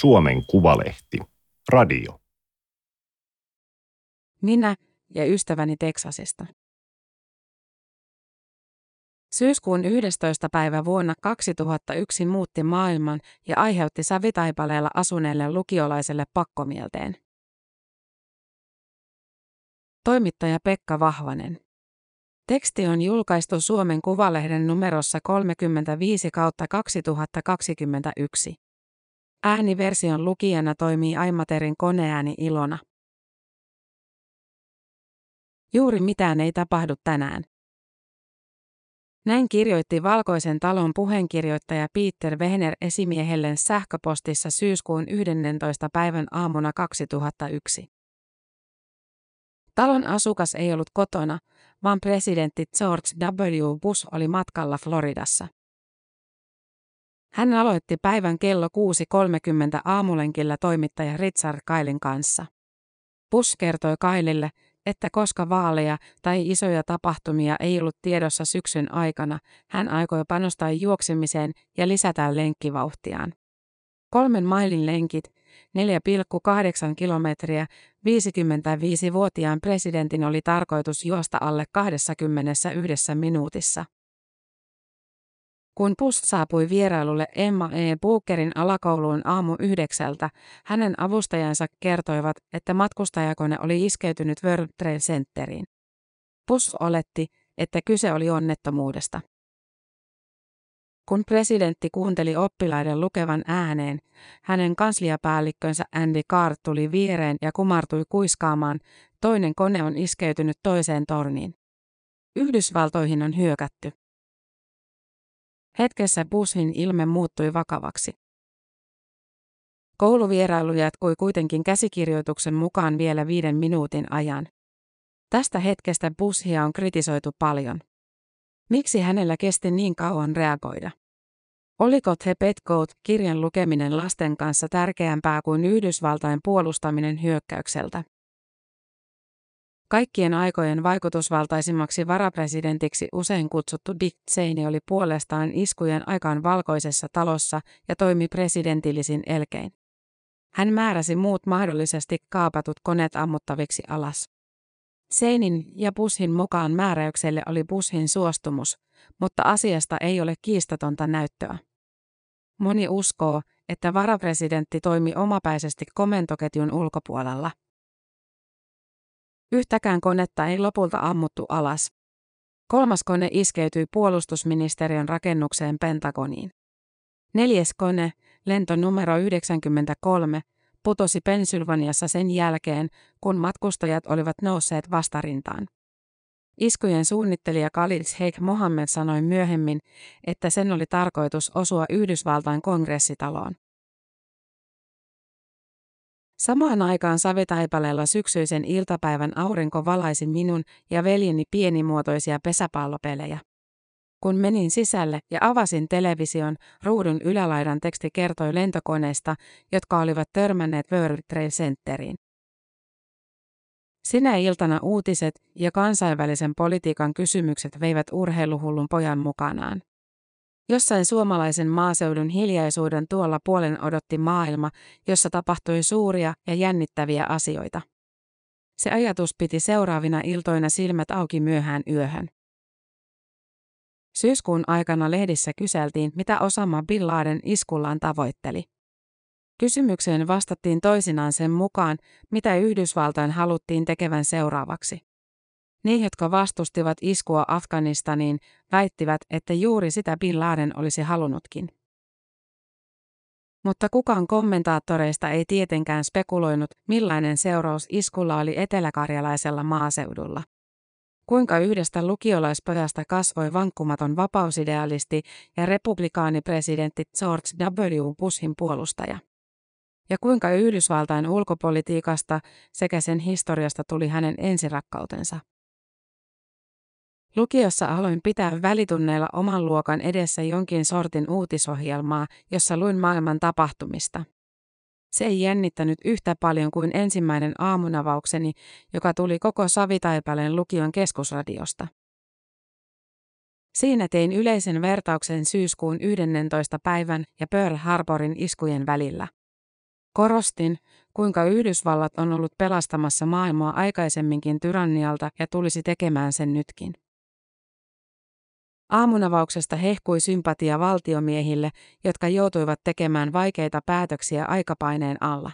Suomen Kuvalehti. Radio. Minä ja ystäväni Teksasista. Syyskuun 11. päivä vuonna 2001 muutti maailman ja aiheutti savitaipaleella asuneelle lukiolaiselle pakkomielteen. Toimittaja Pekka Vahvanen. Teksti on julkaistu Suomen Kuvalehden numerossa 35 kautta 2021. Ääniversion lukijana toimii Aimaterin koneääni Ilona. Juuri mitään ei tapahdu tänään. Näin kirjoitti Valkoisen talon puheenkirjoittaja Peter Wehner esimiehelleen sähköpostissa syyskuun 11. päivän aamuna 2001. Talon asukas ei ollut kotona, vaan presidentti George W. Bush oli matkalla Floridassa. Hän aloitti päivän kello 6.30 aamulenkillä toimittaja Richard Kailin kanssa. Bush kertoi Kailille, että koska vaaleja tai isoja tapahtumia ei ollut tiedossa syksyn aikana, hän aikoi panostaa juoksemiseen ja lisätä lenkkivauhtiaan. Kolmen mailin lenkit, 4,8 kilometriä, 55-vuotiaan presidentin oli tarkoitus juosta alle 21 minuutissa. Kun Pust saapui vierailulle Emma E. Bookerin alakouluun aamu yhdeksältä, hänen avustajansa kertoivat, että matkustajakone oli iskeytynyt World Trade Centeriin. Pus oletti, että kyse oli onnettomuudesta. Kun presidentti kuunteli oppilaiden lukevan ääneen, hänen kansliapäällikkönsä Andy Card tuli viereen ja kumartui kuiskaamaan, toinen kone on iskeytynyt toiseen torniin. Yhdysvaltoihin on hyökätty. Hetkessä Bushin ilme muuttui vakavaksi. Kouluvierailu jatkui kuitenkin käsikirjoituksen mukaan vielä viiden minuutin ajan. Tästä hetkestä Bushia on kritisoitu paljon. Miksi hänellä kesti niin kauan reagoida? Oliko The Petcoat kirjan lukeminen lasten kanssa tärkeämpää kuin Yhdysvaltain puolustaminen hyökkäykseltä? Kaikkien aikojen vaikutusvaltaisimmaksi varapresidentiksi usein kutsuttu Dick Cheney oli puolestaan iskujen aikaan valkoisessa talossa ja toimi presidentillisin elkein. Hän määräsi muut mahdollisesti kaapatut koneet ammuttaviksi alas. Seinin ja Bushin mukaan määräykselle oli Bushin suostumus, mutta asiasta ei ole kiistatonta näyttöä. Moni uskoo, että varapresidentti toimi omapäisesti komentoketjun ulkopuolella. Yhtäkään konetta ei lopulta ammuttu alas. Kolmas kone iskeytyi puolustusministeriön rakennukseen Pentagoniin. Neljäs kone, lento numero 93, putosi Pennsylvaniassa sen jälkeen, kun matkustajat olivat nousseet vastarintaan. Iskujen suunnittelija Khalid Sheikh Mohammed sanoi myöhemmin, että sen oli tarkoitus osua Yhdysvaltain kongressitaloon. Samaan aikaan savitaipaleella syksyisen iltapäivän aurinko valaisi minun ja veljeni pienimuotoisia pesäpallopelejä. Kun menin sisälle ja avasin television, ruudun ylälaidan teksti kertoi lentokoneista, jotka olivat törmänneet World Trade Centeriin. Sinä iltana uutiset ja kansainvälisen politiikan kysymykset veivät urheiluhullun pojan mukanaan. Jossain suomalaisen maaseudun hiljaisuuden tuolla puolen odotti maailma, jossa tapahtui suuria ja jännittäviä asioita. Se ajatus piti seuraavina iltoina silmät auki myöhään yöhön. Syyskuun aikana lehdissä kyseltiin, mitä Osama Bin Laden iskullaan tavoitteli. Kysymykseen vastattiin toisinaan sen mukaan, mitä Yhdysvaltain haluttiin tekevän seuraavaksi. Ne, jotka vastustivat iskua Afganistaniin, väittivät, että juuri sitä Bin Laden olisi halunnutkin. Mutta kukaan kommentaattoreista ei tietenkään spekuloinut, millainen seuraus iskulla oli eteläkarjalaisella maaseudulla. Kuinka yhdestä lukiolaispojasta kasvoi vankkumaton vapausidealisti ja republikaanipresidentti George W. Bushin puolustaja. Ja kuinka Yhdysvaltain ulkopolitiikasta sekä sen historiasta tuli hänen ensirakkautensa. Lukiossa aloin pitää välitunneilla oman luokan edessä jonkin sortin uutisohjelmaa, jossa luin maailman tapahtumista. Se ei jännittänyt yhtä paljon kuin ensimmäinen aamunavaukseni, joka tuli koko Savitaipaleen lukion keskusradiosta. Siinä tein yleisen vertauksen syyskuun 11. päivän ja Pearl Harborin iskujen välillä. Korostin, kuinka Yhdysvallat on ollut pelastamassa maailmaa aikaisemminkin tyrannialta ja tulisi tekemään sen nytkin. Aamunavauksesta hehkui sympatia valtiomiehille, jotka joutuivat tekemään vaikeita päätöksiä aikapaineen alla.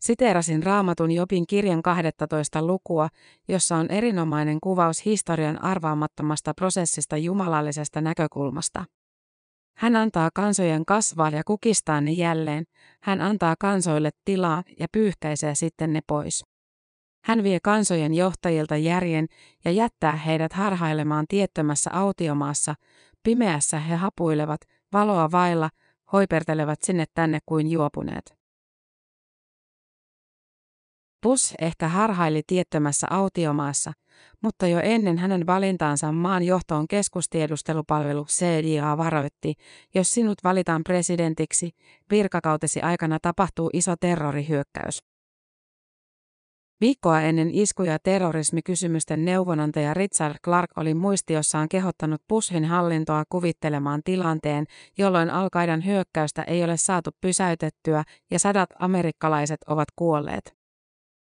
Siteerasin raamatun Jobin kirjan 12 lukua, jossa on erinomainen kuvaus historian arvaamattomasta prosessista jumalallisesta näkökulmasta. Hän antaa kansojen kasvaa ja kukistaa ne jälleen, hän antaa kansoille tilaa ja pyyhkäisee sitten ne pois. Hän vie kansojen johtajilta järjen ja jättää heidät harhailemaan tiettömässä autiomaassa, pimeässä he hapuilevat, valoa vailla, hoipertelevat sinne tänne kuin juopuneet. Bus ehkä harhaili tiettömässä autiomaassa, mutta jo ennen hänen valintaansa maan johtoon keskustiedustelupalvelu CDA varoitti, jos sinut valitaan presidentiksi, virkakautesi aikana tapahtuu iso terrorihyökkäys. Viikkoa ennen iskuja terrorismikysymysten neuvonantaja Richard Clark oli muistiossaan kehottanut Bushin hallintoa kuvittelemaan tilanteen, jolloin Al-Qaidan hyökkäystä ei ole saatu pysäytettyä ja sadat amerikkalaiset ovat kuolleet.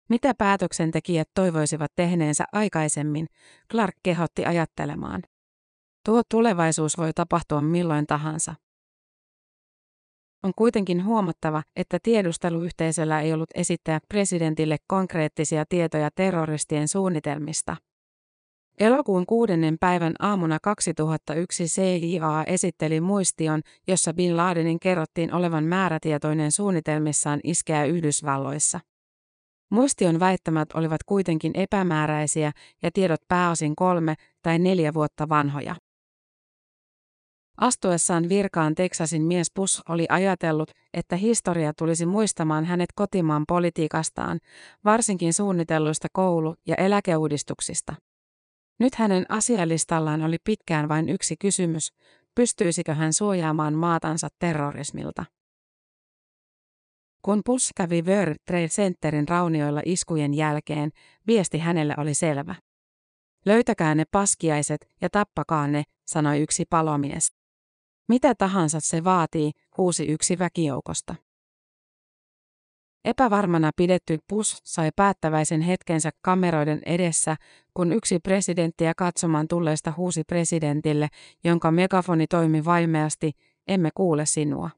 Mitä päätöksentekijät toivoisivat tehneensä aikaisemmin, Clark kehotti ajattelemaan. Tuo tulevaisuus voi tapahtua milloin tahansa. On kuitenkin huomattava, että tiedusteluyhteisöllä ei ollut esittää presidentille konkreettisia tietoja terroristien suunnitelmista. Elokuun kuudennen päivän aamuna 2001 CIA esitteli muistion, jossa Bin Ladenin kerrottiin olevan määrätietoinen suunnitelmissaan iskeä Yhdysvalloissa. Muistion väittämät olivat kuitenkin epämääräisiä ja tiedot pääosin kolme tai neljä vuotta vanhoja. Astuessaan virkaan Teksasin mies Bush oli ajatellut, että historia tulisi muistamaan hänet kotimaan politiikastaan, varsinkin suunnitelluista koulu- ja eläkeuudistuksista. Nyt hänen asialistallaan oli pitkään vain yksi kysymys, pystyisikö hän suojaamaan maatansa terrorismilta. Kun Bush kävi World Trade Centerin raunioilla iskujen jälkeen, viesti hänelle oli selvä. Löytäkää ne paskiaiset ja tappakaa ne, sanoi yksi palomies. Mitä tahansa se vaatii, huusi yksi väkijoukosta. Epävarmana pidetty Bush sai päättäväisen hetkensä kameroiden edessä, kun yksi presidenttiä katsomaan tulleesta huusi presidentille, jonka megafoni toimi vaimeasti, emme kuule sinua.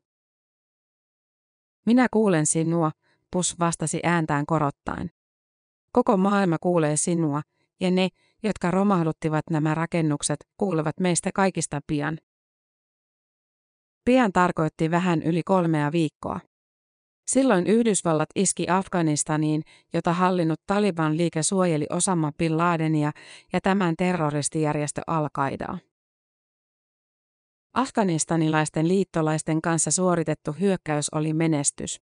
Minä kuulen sinua, Bush vastasi ääntään korottaen. Koko maailma kuulee sinua, ja ne, jotka romahduttivat nämä rakennukset, kuulevat meistä kaikista pian. Pian tarkoitti vähän yli kolmea viikkoa. Silloin Yhdysvallat iski Afganistaniin, jota hallinnut Taliban liike suojeli Osama Bin Ladenia ja tämän terroristijärjestö Al-Qaidaa. Afganistanilaisten liittolaisten kanssa suoritettu hyökkäys oli menestys.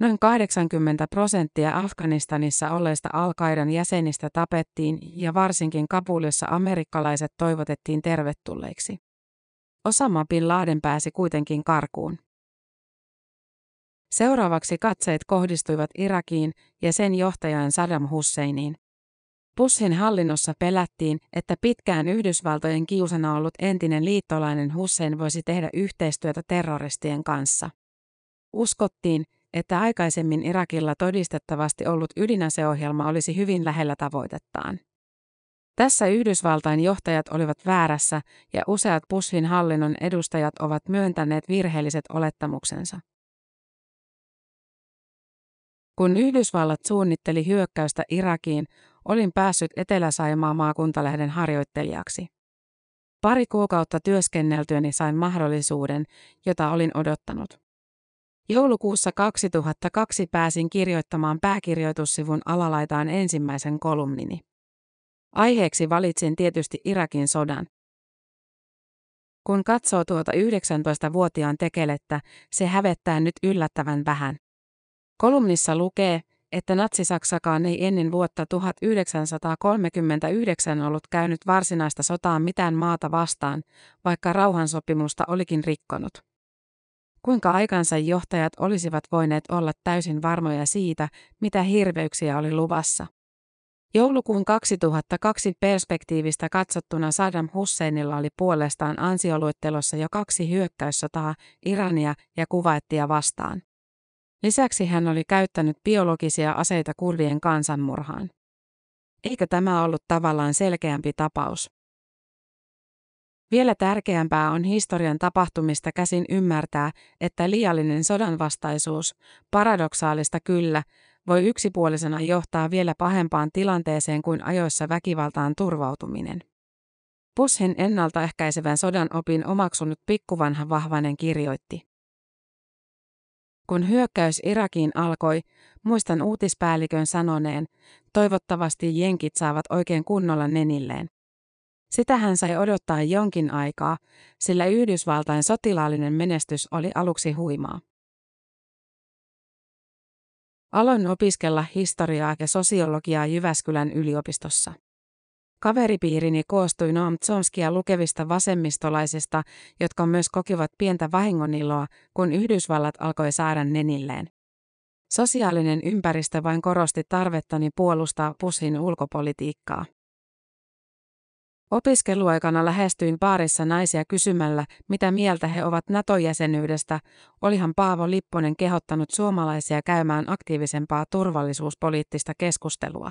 Noin 80 prosenttia Afganistanissa olleista al jäsenistä tapettiin ja varsinkin Kabulissa amerikkalaiset toivotettiin tervetulleiksi. Osama Bin Laden pääsi kuitenkin karkuun. Seuraavaksi katseet kohdistuivat Irakiin ja sen johtajaan Saddam Husseiniin. Bushin hallinnossa pelättiin, että pitkään Yhdysvaltojen kiusana ollut entinen liittolainen Hussein voisi tehdä yhteistyötä terroristien kanssa. Uskottiin, että aikaisemmin Irakilla todistettavasti ollut ydinaseohjelma olisi hyvin lähellä tavoitettaan. Tässä Yhdysvaltain johtajat olivat väärässä ja useat Bushin hallinnon edustajat ovat myöntäneet virheelliset olettamuksensa. Kun Yhdysvallat suunnitteli hyökkäystä Irakiin, olin päässyt Etelä-Saimaa maakuntalehden harjoittelijaksi. Pari kuukautta työskenneltyäni sain mahdollisuuden, jota olin odottanut. Joulukuussa 2002 pääsin kirjoittamaan pääkirjoitussivun alalaitaan ensimmäisen kolumnini. Aiheeksi valitsin tietysti Irakin sodan. Kun katsoo tuota 19-vuotiaan tekelettä, se hävettää nyt yllättävän vähän. Kolumnissa lukee, että Natsi-Saksakaan ei ennen vuotta 1939 ollut käynyt varsinaista sotaa mitään maata vastaan, vaikka rauhansopimusta olikin rikkonut. Kuinka aikansa johtajat olisivat voineet olla täysin varmoja siitä, mitä hirveyksiä oli luvassa? Joulukuun 2002 perspektiivistä katsottuna Saddam Husseinilla oli puolestaan ansioluettelossa jo kaksi hyökkäyssotaa Irania ja Kuwaittia vastaan. Lisäksi hän oli käyttänyt biologisia aseita kurdien kansanmurhaan. Eikö tämä ollut tavallaan selkeämpi tapaus? Vielä tärkeämpää on historian tapahtumista käsin ymmärtää, että liiallinen sodanvastaisuus, paradoksaalista kyllä, voi yksipuolisena johtaa vielä pahempaan tilanteeseen kuin ajoissa väkivaltaan turvautuminen. Bushin ennaltaehkäisevän sodan opin omaksunut pikkuvanha Vahvainen kirjoitti. Kun hyökkäys Irakiin alkoi, muistan uutispäällikön sanoneen, toivottavasti jenkit saavat oikein kunnolla nenilleen. Sitä hän sai odottaa jonkin aikaa, sillä Yhdysvaltain sotilaallinen menestys oli aluksi huimaa. Aloin opiskella historiaa ja sosiologiaa Jyväskylän yliopistossa. Kaveripiirini koostui Noam Chomskia lukevista vasemmistolaisista, jotka myös kokivat pientä vahingoniloa, kun Yhdysvallat alkoi saada nenilleen. Sosiaalinen ympäristö vain korosti tarvettani puolustaa Pushin ulkopolitiikkaa. Opiskeluaikana lähestyin baarissa naisia kysymällä, mitä mieltä he ovat NATO-jäsenyydestä, olihan Paavo Lipponen kehottanut suomalaisia käymään aktiivisempaa turvallisuuspoliittista keskustelua.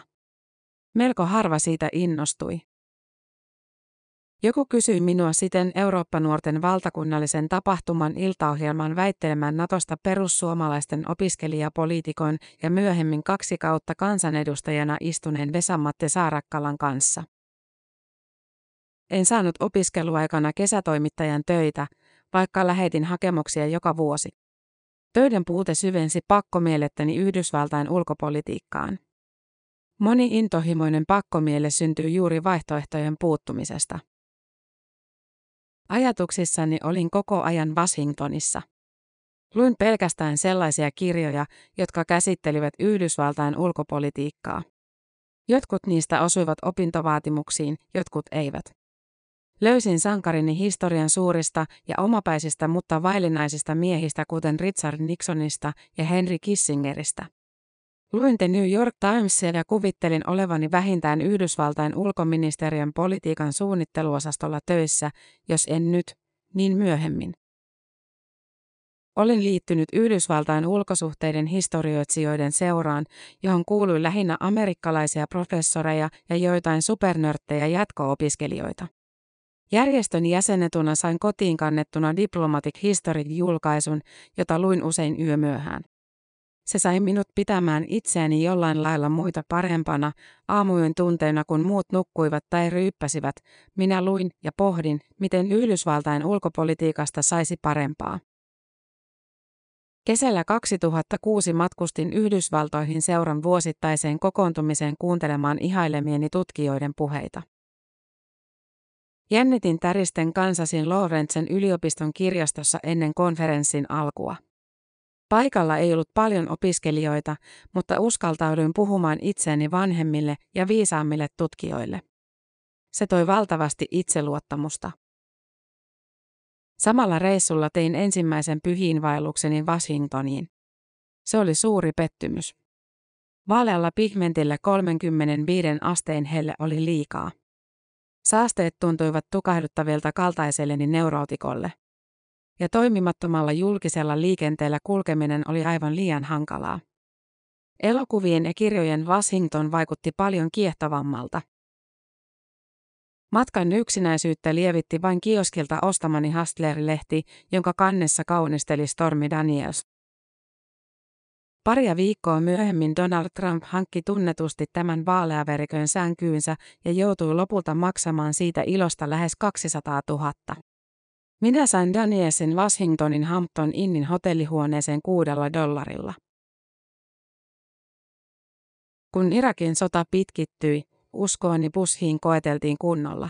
Melko harva siitä innostui. Joku kysyi minua siten Eurooppa-nuorten valtakunnallisen tapahtuman iltaohjelman väittelemään Natosta perussuomalaisten opiskelijapoliitikon ja myöhemmin kaksi kautta kansanedustajana istuneen Vesamatte Saarakkalan kanssa. En saanut opiskeluaikana kesätoimittajan töitä, vaikka lähetin hakemuksia joka vuosi. Töiden puute syvensi pakkomielettäni Yhdysvaltain ulkopolitiikkaan. Moni intohimoinen pakkomielle syntyy juuri vaihtoehtojen puuttumisesta. Ajatuksissani olin koko ajan Washingtonissa. Luin pelkästään sellaisia kirjoja, jotka käsittelivät Yhdysvaltain ulkopolitiikkaa. Jotkut niistä osuivat opintovaatimuksiin, jotkut eivät. Löysin sankarini historian suurista ja omapäisistä mutta vaillinaisista miehistä kuten Richard Nixonista ja Henry Kissingeristä. Luin The New York Timesia ja kuvittelin olevani vähintään Yhdysvaltain ulkoministeriön politiikan suunnitteluosastolla töissä, jos en nyt, niin myöhemmin. Olin liittynyt Yhdysvaltain ulkosuhteiden historioitsijoiden seuraan, johon kuului lähinnä amerikkalaisia professoreja ja joitain supernörttejä jatko-opiskelijoita. Järjestön jäsenetuna sain kotiin kannettuna Diplomatic History-julkaisun, jota luin usein yömyöhään. Se sai minut pitämään itseäni jollain lailla muita parempana, aamujen tunteina kun muut nukkuivat tai ryyppäsivät, minä luin ja pohdin, miten Yhdysvaltain ulkopolitiikasta saisi parempaa. Kesällä 2006 matkustin Yhdysvaltoihin seuran vuosittaiseen kokoontumiseen kuuntelemaan ihailemieni tutkijoiden puheita. Jännitin täristen kansasin Lorentsen yliopiston kirjastossa ennen konferenssin alkua. Paikalla ei ollut paljon opiskelijoita, mutta uskaltauduin puhumaan itseäni vanhemmille ja viisaammille tutkijoille. Se toi valtavasti itseluottamusta. Samalla reissulla tein ensimmäisen pyhiinvaellukseni Washingtoniin. Se oli suuri pettymys. Vaalealla pigmentillä 35 asteen helle oli liikaa. Saasteet tuntuivat tukahduttavilta kaltaiselleni neurootikolle. Ja toimimattomalla julkisella liikenteellä kulkeminen oli aivan liian hankalaa. Elokuvien ja kirjojen Washington vaikutti paljon kiehtovammalta. Matkan yksinäisyyttä lievitti vain kioskilta ostamani Hustler-lehti, jonka kannessa kaunisteli Stormy Daniels. Paria viikkoa myöhemmin Donald Trump hankki tunnetusti tämän vaaleaverikön sänkyynsä ja joutui lopulta maksamaan siitä ilosta lähes 200 000. Minä sain Danielsin Washingtonin Hampton Innin hotellihuoneeseen kuudella dollarilla. Kun Irakin sota pitkittyi, uskooni Bushiin koeteltiin kunnolla.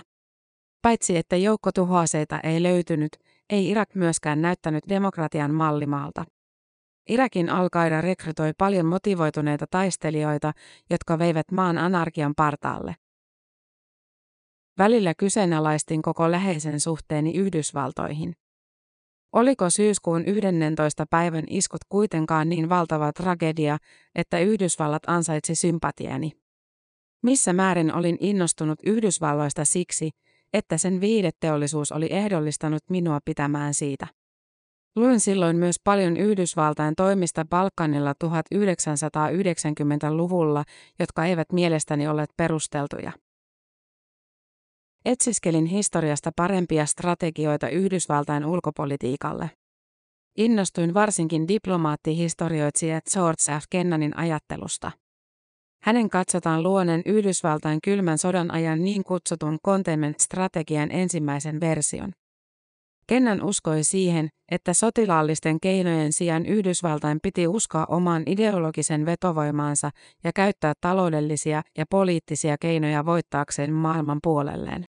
Paitsi että joukkotuhoaseita ei löytynyt, ei Irak myöskään näyttänyt demokratian mallimaalta. Irakin al rekrytoi paljon motivoituneita taistelijoita, jotka veivät maan anarkian partaalle. Välillä kyseenalaistin koko läheisen suhteeni Yhdysvaltoihin. Oliko syyskuun 11. päivän iskut kuitenkaan niin valtava tragedia, että Yhdysvallat ansaitsi sympatiani? Missä määrin olin innostunut Yhdysvalloista siksi, että sen viideteollisuus oli ehdollistanut minua pitämään siitä? Luin silloin myös paljon Yhdysvaltain toimista Balkanilla 1990-luvulla, jotka eivät mielestäni olleet perusteltuja. Etsiskelin historiasta parempia strategioita Yhdysvaltain ulkopolitiikalle. Innostuin varsinkin diplomaattihistorioitsija George F. Kennanin ajattelusta. Hänen katsotaan luoneen Yhdysvaltain kylmän sodan ajan niin kutsutun containment-strategian ensimmäisen version. Kennan uskoi siihen, että sotilaallisten keinojen sijaan Yhdysvaltain piti uskoa omaan ideologisen vetovoimaansa ja käyttää taloudellisia ja poliittisia keinoja voittaakseen maailman puolelleen.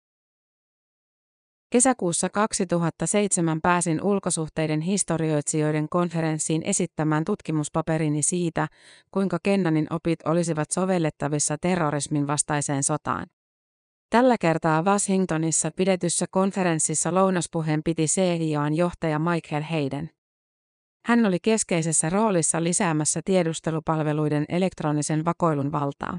Kesäkuussa 2007 pääsin ulkosuhteiden historioitsijoiden konferenssiin esittämään tutkimuspaperini siitä, kuinka Kennanin opit olisivat sovellettavissa terrorismin vastaiseen sotaan. Tällä kertaa Washingtonissa pidetyssä konferenssissa lounaspuheen piti CIAn johtaja Michael Hayden. Hän oli keskeisessä roolissa lisäämässä tiedustelupalveluiden elektronisen vakoilun valtaa.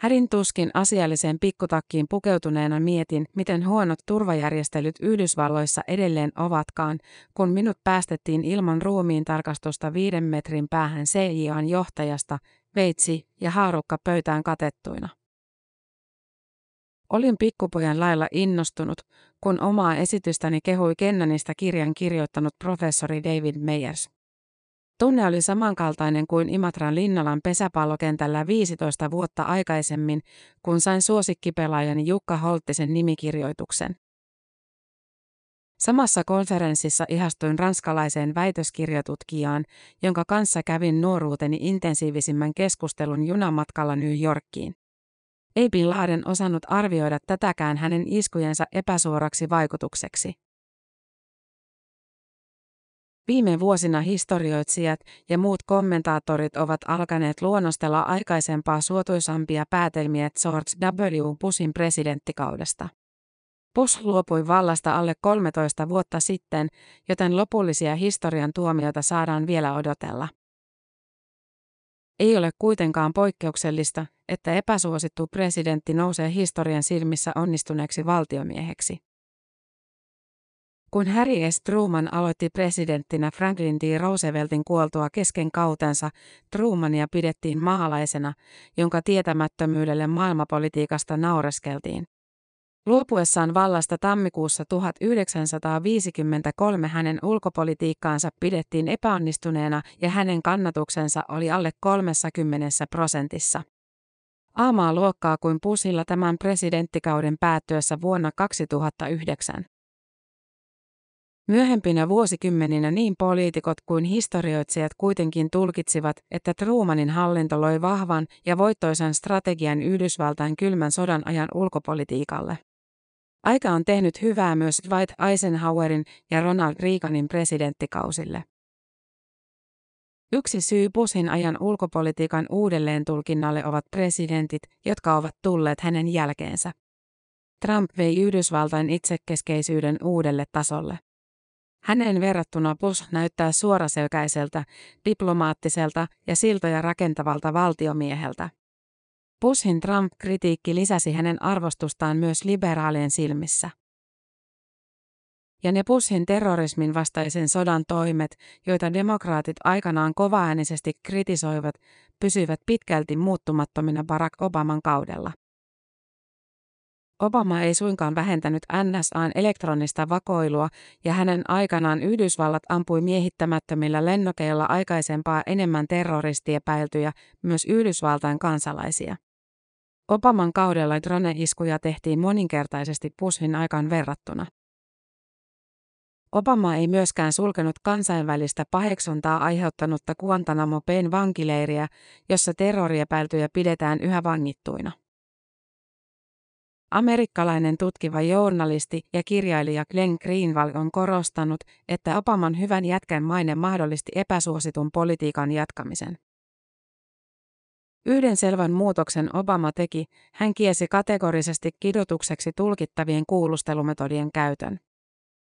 Hädin tuskin asialliseen pikkutakkiin pukeutuneena mietin, miten huonot turvajärjestelyt Yhdysvalloissa edelleen ovatkaan, kun minut päästettiin ilman ruumiin tarkastusta viiden metrin päähän CIAn johtajasta, veitsi ja haarukka pöytään katettuina. Olin pikkupojan lailla innostunut, kun omaa esitystäni kehui Kennanista kirjan kirjoittanut professori David Meyers. Tunne oli samankaltainen kuin Imatran Linnalan pesäpallokentällä 15 vuotta aikaisemmin, kun sain suosikkipelaajani Jukka Holttisen nimikirjoituksen. Samassa konferenssissa ihastuin ranskalaiseen väitöskirjatutkijaan, jonka kanssa kävin nuoruuteni intensiivisimmän keskustelun junamatkalla New Yorkiin. Ei Bin Laden osannut arvioida tätäkään hänen iskujensa epäsuoraksi vaikutukseksi. Viime vuosina historioitsijat ja muut kommentaattorit ovat alkaneet luonnostella aikaisempaa suotuisampia päätelmiä George W. Bushin presidenttikaudesta. Bush luopui vallasta alle 13 vuotta sitten, joten lopullisia historian tuomioita saadaan vielä odotella. Ei ole kuitenkaan poikkeuksellista, että epäsuosittu presidentti nousee historian silmissä onnistuneeksi valtiomieheksi. Kun Harry S. Truman aloitti presidenttinä Franklin D. Rooseveltin kuoltua kesken kautensa, Trumania pidettiin maalaisena, jonka tietämättömyydelle maailmapolitiikasta naureskeltiin. Luopuessaan vallasta tammikuussa 1953 hänen ulkopolitiikkaansa pidettiin epäonnistuneena ja hänen kannatuksensa oli alle 30 prosentissa. Aamaa luokkaa kuin pusilla tämän presidenttikauden päättyessä vuonna 2009. Myöhempinä vuosikymmeninä niin poliitikot kuin historioitsijat kuitenkin tulkitsivat, että Trumanin hallinto loi vahvan ja voittoisan strategian Yhdysvaltain kylmän sodan ajan ulkopolitiikalle. Aika on tehnyt hyvää myös Dwight Eisenhowerin ja Ronald Reaganin presidenttikausille. Yksi syy Bushin ajan ulkopolitiikan uudelleen tulkinnalle ovat presidentit, jotka ovat tulleet hänen jälkeensä. Trump vei Yhdysvaltain itsekeskeisyyden uudelle tasolle. Hänen verrattuna Bush näyttää suoraselkäiseltä, diplomaattiselta ja siltoja rakentavalta valtiomieheltä. Bushin Trump-kritiikki lisäsi hänen arvostustaan myös liberaalien silmissä. Ja ne Bushin terrorismin vastaisen sodan toimet, joita demokraatit aikanaan kovaäänisesti kritisoivat, pysyivät pitkälti muuttumattomina Barack Obaman kaudella. Obama ei suinkaan vähentänyt NSAn elektronista vakoilua ja hänen aikanaan Yhdysvallat ampui miehittämättömillä lennokeilla aikaisempaa enemmän terroristiepäiltyjä, myös Yhdysvaltain kansalaisia. Obaman kaudella drone-iskuja tehtiin moninkertaisesti Bushin aikaan verrattuna. Obama ei myöskään sulkenut kansainvälistä paheksuntaa aiheuttanutta Guantanamo Bayn vankileiriä, jossa terroriepäiltyjä pidetään yhä vangittuina. Amerikkalainen tutkiva journalisti ja kirjailija Glenn Greenwald on korostanut, että Obaman hyvän jätkän maine mahdollisti epäsuositun politiikan jatkamisen. Yhden selvän muutoksen Obama teki, hän kiesi kategorisesti kidutukseksi tulkittavien kuulustelumetodien käytön.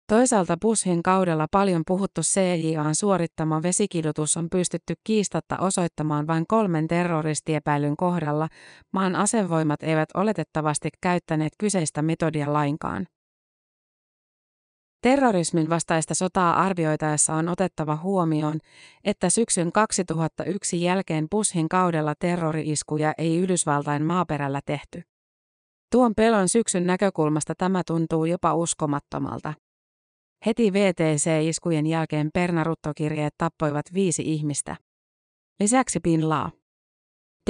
Toisaalta Bushin kaudella paljon puhuttu CJAn suorittama vesikidutus on pystytty kiistatta osoittamaan vain kolmen terroristiepäilyn kohdalla, maan asevoimat eivät oletettavasti käyttäneet kyseistä metodia lainkaan. Terrorismin vastaista sotaa arvioitaessa on otettava huomioon, että syksyn 2001 jälkeen Bushin kaudella terrori-iskuja ei Yhdysvaltain maaperällä tehty. Tuon pelon syksyn näkökulmasta tämä tuntuu jopa uskomattomalta. Heti VTC-iskujen jälkeen pernaruttokirjeet tappoivat viisi ihmistä. Lisäksi Bin La.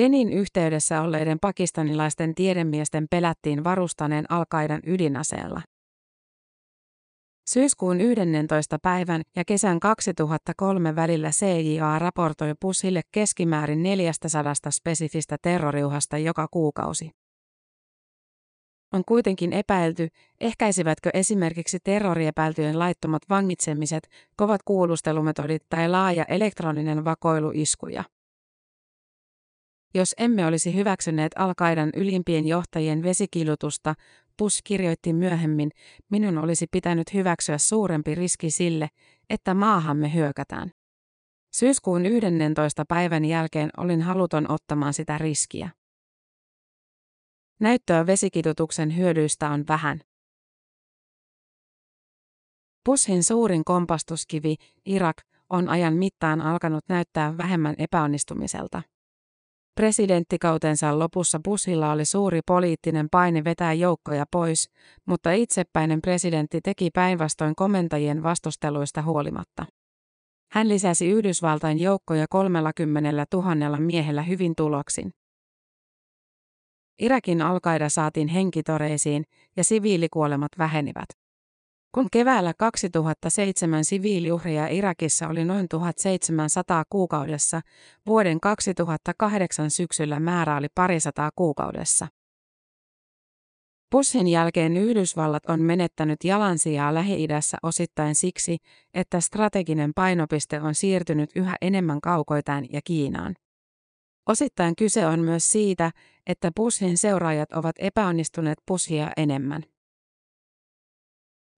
Denin yhteydessä olleiden pakistanilaisten tiedemiesten pelättiin varustaneen alkaiden ydinaseella. Syyskuun 11. päivän ja kesän 2003 välillä CIA raportoi Busille keskimäärin 400 spesifistä terroriuhasta joka kuukausi. On kuitenkin epäilty, ehkäisivätkö esimerkiksi terroriepäiltyjen laittomat vangitsemiset, kovat kuulustelumetodit tai laaja elektroninen vakoilu iskuja. Jos emme olisi hyväksyneet Al-Qaidan ylimpien johtajien vesikilutusta, Bush kirjoitti myöhemmin, minun olisi pitänyt hyväksyä suurempi riski sille, että maahamme hyökätään. Syyskuun 11. päivän jälkeen olin haluton ottamaan sitä riskiä. Näyttöä vesikidutuksen hyödyistä on vähän. Bushin suurin kompastuskivi, Irak, on ajan mittaan alkanut näyttää vähemmän epäonnistumiselta. Presidenttikautensa lopussa Bushilla oli suuri poliittinen paine vetää joukkoja pois, mutta itsepäinen presidentti teki päinvastoin komentajien vastusteluista huolimatta. Hän lisäsi Yhdysvaltain joukkoja 30 000 miehellä hyvin tuloksin. Irakin alkaida saatiin henkitoreisiin ja siviilikuolemat vähenivät. Kun keväällä 2007 siviiliuhria Irakissa oli noin 1700 kuukaudessa, vuoden 2008 syksyllä määrä oli parisataa kuukaudessa. Bushin jälkeen Yhdysvallat on menettänyt jalansijaa Lähi-idässä osittain siksi, että strateginen painopiste on siirtynyt yhä enemmän kaukoitaan ja Kiinaan. Osittain kyse on myös siitä, että Bushin seuraajat ovat epäonnistuneet Bushia enemmän.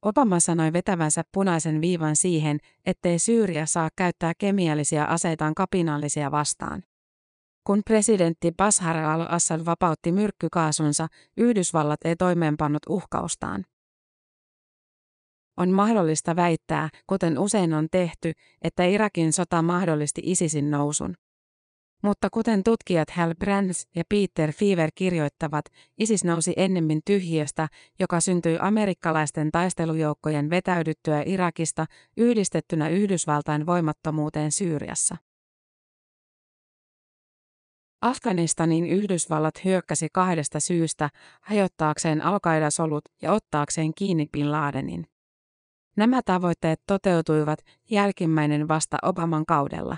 Obama sanoi vetävänsä punaisen viivan siihen, ettei Syyria saa käyttää kemiallisia aseitaan kapinallisia vastaan. Kun presidentti Bashar al-Assad vapautti myrkkykaasunsa, Yhdysvallat ei toimeenpannut uhkaustaan. On mahdollista väittää, kuten usein on tehty, että Irakin sota mahdollisti ISISin nousun. Mutta kuten tutkijat Hal Brands ja Peter Fever kirjoittavat, ISIS nousi ennemmin tyhjiöstä, joka syntyi amerikkalaisten taistelujoukkojen vetäydyttyä Irakista yhdistettynä Yhdysvaltain voimattomuuteen Syyriassa. Afganistanin Yhdysvallat hyökkäsi kahdesta syystä, hajottaakseen al solut ja ottaakseen kiinni Bin Ladenin. Nämä tavoitteet toteutuivat jälkimmäinen vasta Obaman kaudella.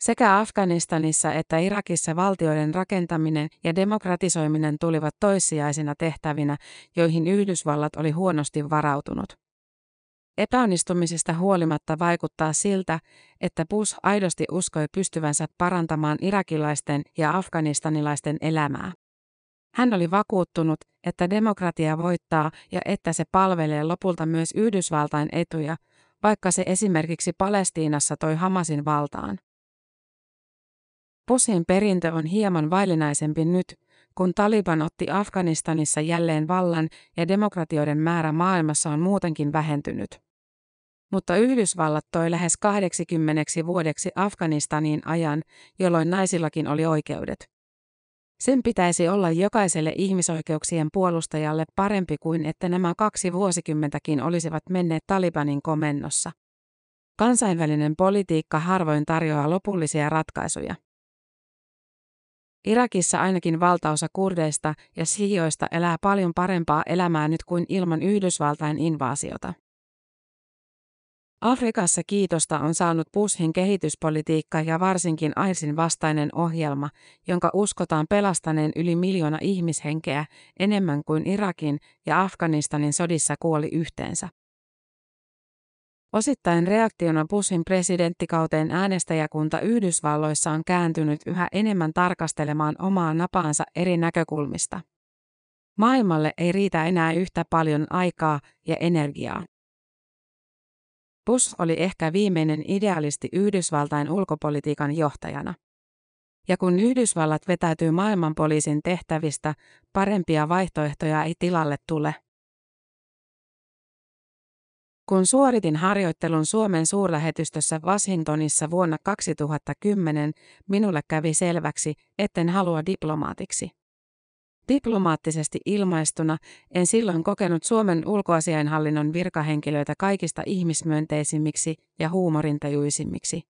Sekä Afganistanissa että Irakissa valtioiden rakentaminen ja demokratisoiminen tulivat toissijaisina tehtävinä, joihin Yhdysvallat oli huonosti varautunut. Epäonnistumisesta huolimatta vaikuttaa siltä, että Bush aidosti uskoi pystyvänsä parantamaan irakilaisten ja afganistanilaisten elämää. Hän oli vakuuttunut, että demokratia voittaa ja että se palvelee lopulta myös Yhdysvaltain etuja, vaikka se esimerkiksi Palestiinassa toi Hamasin valtaan. Bushin perintö on hieman vaillinaisempi nyt, kun Taliban otti Afganistanissa jälleen vallan ja demokratioiden määrä maailmassa on muutenkin vähentynyt. Mutta Yhdysvallat toi lähes 80 vuodeksi Afganistaniin ajan, jolloin naisillakin oli oikeudet. Sen pitäisi olla jokaiselle ihmisoikeuksien puolustajalle parempi kuin että nämä kaksi vuosikymmentäkin olisivat menneet Talibanin komennossa. Kansainvälinen politiikka harvoin tarjoaa lopullisia ratkaisuja. Irakissa ainakin valtaosa kurdeista ja sijoista elää paljon parempaa elämää nyt kuin ilman Yhdysvaltain invaasiota. Afrikassa kiitosta on saanut Bushin kehityspolitiikka ja varsinkin AISin vastainen ohjelma, jonka uskotaan pelastaneen yli miljoona ihmishenkeä enemmän kuin Irakin ja Afganistanin sodissa kuoli yhteensä. Osittain reaktiona Bushin presidenttikauteen äänestäjäkunta Yhdysvalloissa on kääntynyt yhä enemmän tarkastelemaan omaa napaansa eri näkökulmista. Maailmalle ei riitä enää yhtä paljon aikaa ja energiaa. Bush oli ehkä viimeinen idealisti Yhdysvaltain ulkopolitiikan johtajana. Ja kun Yhdysvallat vetäytyy maailmanpoliisin tehtävistä, parempia vaihtoehtoja ei tilalle tule. Kun suoritin harjoittelun Suomen suurlähetystössä Washingtonissa vuonna 2010, minulle kävi selväksi, etten halua diplomaatiksi. Diplomaattisesti ilmaistuna en silloin kokenut Suomen ulkoasiainhallinnon virkahenkilöitä kaikista ihmismyönteisimmiksi ja huumorintajuisimmiksi.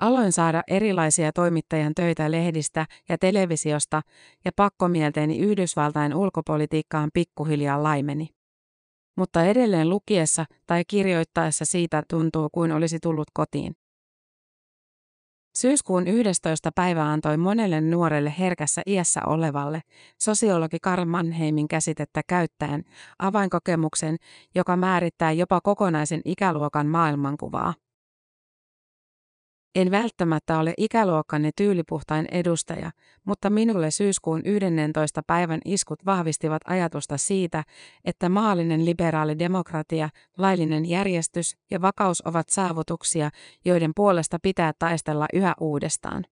Aloin saada erilaisia toimittajan töitä lehdistä ja televisiosta, ja pakkomielteeni Yhdysvaltain ulkopolitiikkaan pikkuhiljaa laimeni. Mutta edelleen lukiessa tai kirjoittaessa siitä tuntuu kuin olisi tullut kotiin. Syyskuun 11. päivä antoi monelle nuorelle herkässä iässä olevalle, sosiologi Karl Mannheimin käsitettä käyttäen, avainkokemuksen, joka määrittää jopa kokonaisen ikäluokan maailmankuvaa. En välttämättä ole ikäluokkani tyylipuhtain edustaja, mutta minulle syyskuun 11. päivän iskut vahvistivat ajatusta siitä, että maallinen liberaali demokratia, laillinen järjestys ja vakaus ovat saavutuksia, joiden puolesta pitää taistella yhä uudestaan.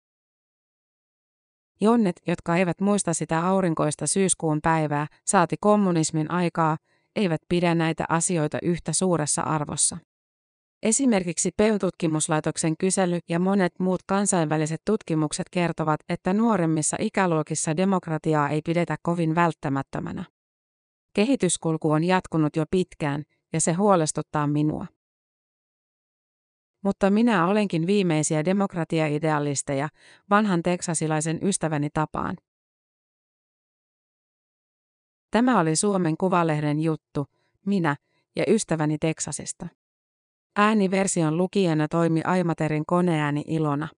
Jonnet, jotka eivät muista sitä aurinkoista syyskuun päivää, saati kommunismin aikaa, eivät pidä näitä asioita yhtä suuressa arvossa. Esimerkiksi PEU-tutkimuslaitoksen kysely ja monet muut kansainväliset tutkimukset kertovat, että nuoremmissa ikäluokissa demokratiaa ei pidetä kovin välttämättömänä. Kehityskulku on jatkunut jo pitkään, ja se huolestuttaa minua. Mutta minä olenkin viimeisiä demokratiaidealisteja, vanhan teksasilaisen ystäväni tapaan. Tämä oli Suomen Kuvalehden juttu, minä ja ystäväni Teksasista. Ääniversion lukijana toimi Aimaterin koneääni Ilona.